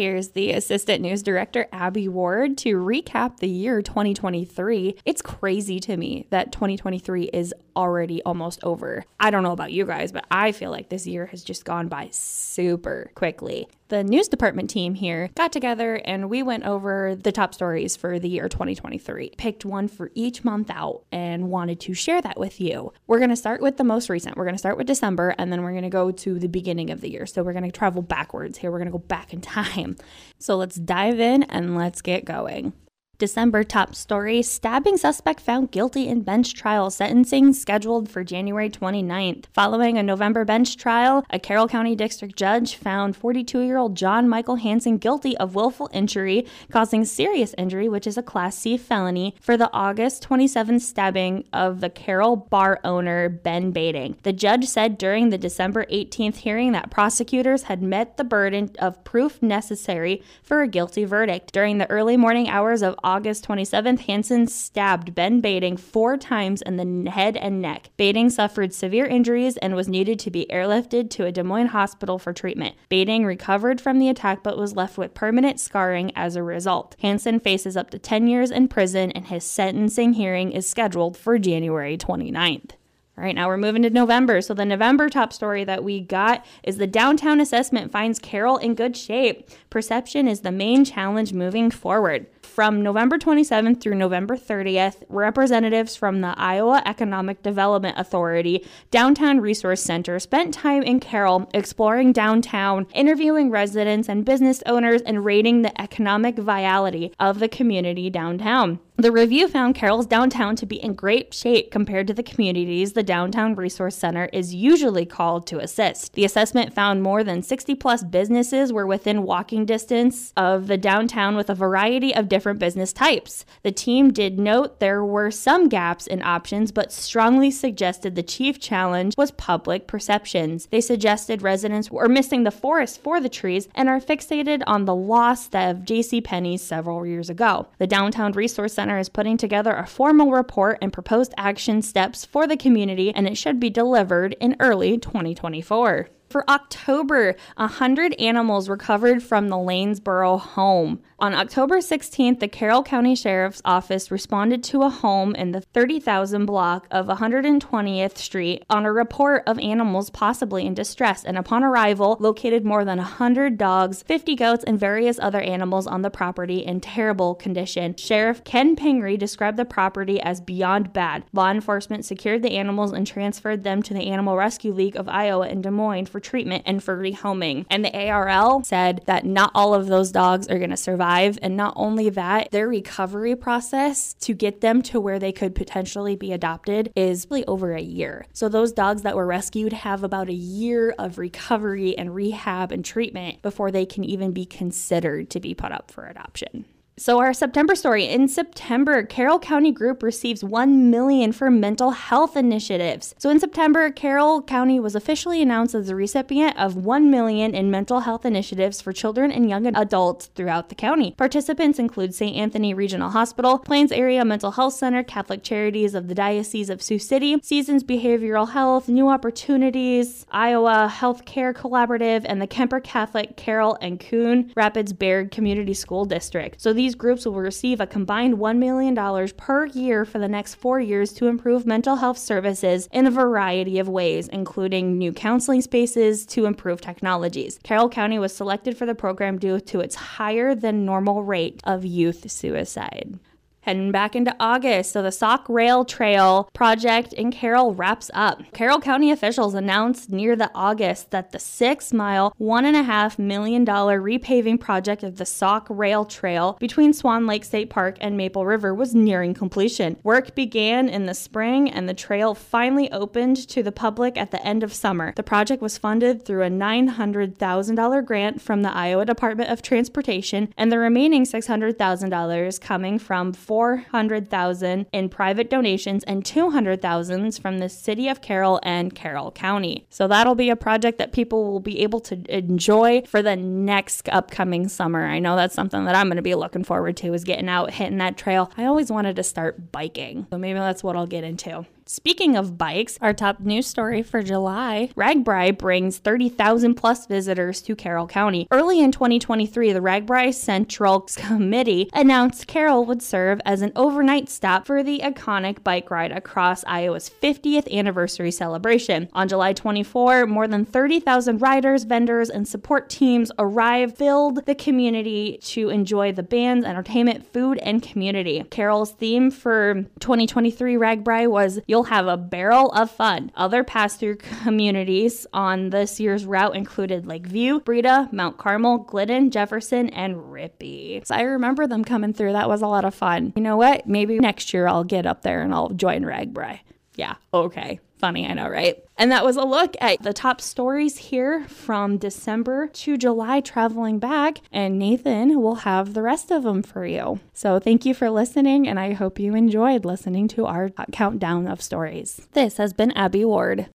Here's the Assistant News Director, Abby Ward, to recap the year 2023. It's crazy to me that 2023 is already almost over. I don't know about you guys, but I feel like this year has just gone by super quickly. The news department team here got together and we went over the top stories for the year 2023. Picked one for each month out and wanted to share that with you. We're going to start with the most recent. We're going to start with December and then we're going to go to the beginning of the year. So we're going to travel backwards here. We're going to go back in time. So let's dive in and let's get going. December top story stabbing suspect found guilty in bench trial, sentencing scheduled for January 29th. Following a November bench trial, a Carroll County District judge found 42 year old John Michael Hanson guilty of willful injury causing serious injury, which is a Class C felony, for the August 27th stabbing of the Carroll bar owner Ben Bading. The judge said during the December 18th hearing that prosecutors had met the burden of proof necessary for a guilty verdict. During the early morning hours of August 27th, Hanson stabbed Ben Bading four times in the head and neck. Bading suffered severe injuries and was needed to be airlifted to a Des Moines hospital for treatment. Bading recovered from the attack but was left with permanent scarring as a result. Hanson faces up to 10 years in prison and his sentencing hearing is scheduled for January 29th. All right, now we're moving to November. So, the November top story that we got is the downtown assessment finds Carroll in good shape. Perception is the main challenge moving forward. From November 27th through November 30th, representatives from the Iowa Economic Development Authority Downtown Resource Center spent time in Carroll exploring downtown, interviewing residents and business owners, and rating the economic vitality of the community downtown. The review found Carroll's downtown to be in great shape compared to the communities the Downtown Resource Center is usually called to assist. The assessment found more than 60 plus businesses were within walking distance of the downtown with a variety of different business types. The team did note there were some gaps in options, but strongly suggested the chief challenge was public perceptions. They suggested residents were missing the forest for the trees and are fixated on the loss of J.C. Penney's several years ago. The Downtown Resource Center Center is putting together a formal report and proposed action steps for the community, and it should be delivered in early 2024. For October, 100 animals recovered from the Lanesboro home. On October 16th, the Carroll County Sheriff's Office responded to a home in the 30,000 block of 120th Street on a report of animals possibly in distress, and upon arrival, located more than 100 dogs, 50 goats, and various other animals on the property in terrible condition. Sheriff Ken Pingrey described the property as beyond bad. Law enforcement secured the animals and transferred them to the Animal Rescue League of Iowa in Des Moines for treatment and for rehoming. And the ARL said that not all of those dogs are going to survive. And not only that, their recovery process to get them to where they could potentially be adopted is really over a year. So those dogs that were rescued have about a year of recovery and rehab and treatment before they can even be considered to be put up for adoption. So our September story in September, Carroll County Group receives 1 million for mental health initiatives. So in September, Carroll County was officially announced as the recipient of 1 million in mental health initiatives for children and young adults throughout the county. Participants include St. Anthony Regional Hospital, Plains Area Mental Health Center, Catholic Charities of the Diocese of Sioux City, Seasons Behavioral Health, New Opportunities, Iowa Healthcare Collaborative, and the Kuemper Catholic Carroll and Coon Rapids Bayard Community School District. So these groups will receive a combined $1 million per year for the next four years to improve mental health services in a variety of ways, including new counseling spaces to improve technologies. Carroll County was selected for the program due to its higher than normal rate of youth suicide. Heading back into August, so the Sauk Rail Trail project in Carroll wraps up. Carroll County officials announced near the August that the six mile, $1.5 million repaving project of the Sauk Rail Trail between Swan Lake State Park and Maple River was nearing completion. Work began in the spring and the trail finally opened to the public at the end of summer. The project was funded through a $900,000 grant from the Iowa Department of Transportation and the remaining $600,000 coming from 400,000 in private donations and 200,000 from the city of Carroll and Carroll County. So that'll be a project that people will be able to enjoy for the next upcoming summer. I know that's something that I'm going to be looking forward to is getting out hitting that trail. I always wanted to start biking. So maybe that's what I'll get into. Speaking of bikes, our top news story for July RAGBRAI brings 30,000 plus visitors to Carroll County. Early in 2023, the RAGBRAI Central Committee announced Carroll would serve as an overnight stop for the iconic bike ride across Iowa's 50th anniversary celebration. On July 24, more than 30,000 riders, vendors, and support teams arrived, filled the community to enjoy the band's entertainment, food, and community. Carroll's theme for 2023 RAGBRAI was You'll have a barrel of fun. Other pass through communities on this year's route included Lakeview, Breda, Mount Carmel, Glidden, Jefferson, and Rippey. So I remember them coming through. That was a lot of fun. You know what? Maybe next year I'll get up there and I'll join RAGBRAI. Yeah, okay. Funny, I know, right? And that was a look at the top stories here from December to July traveling back. And Nathan will have the rest of them for you. So thank you for listening, and I hope you enjoyed listening to our countdown of stories. This has been Abby Ward.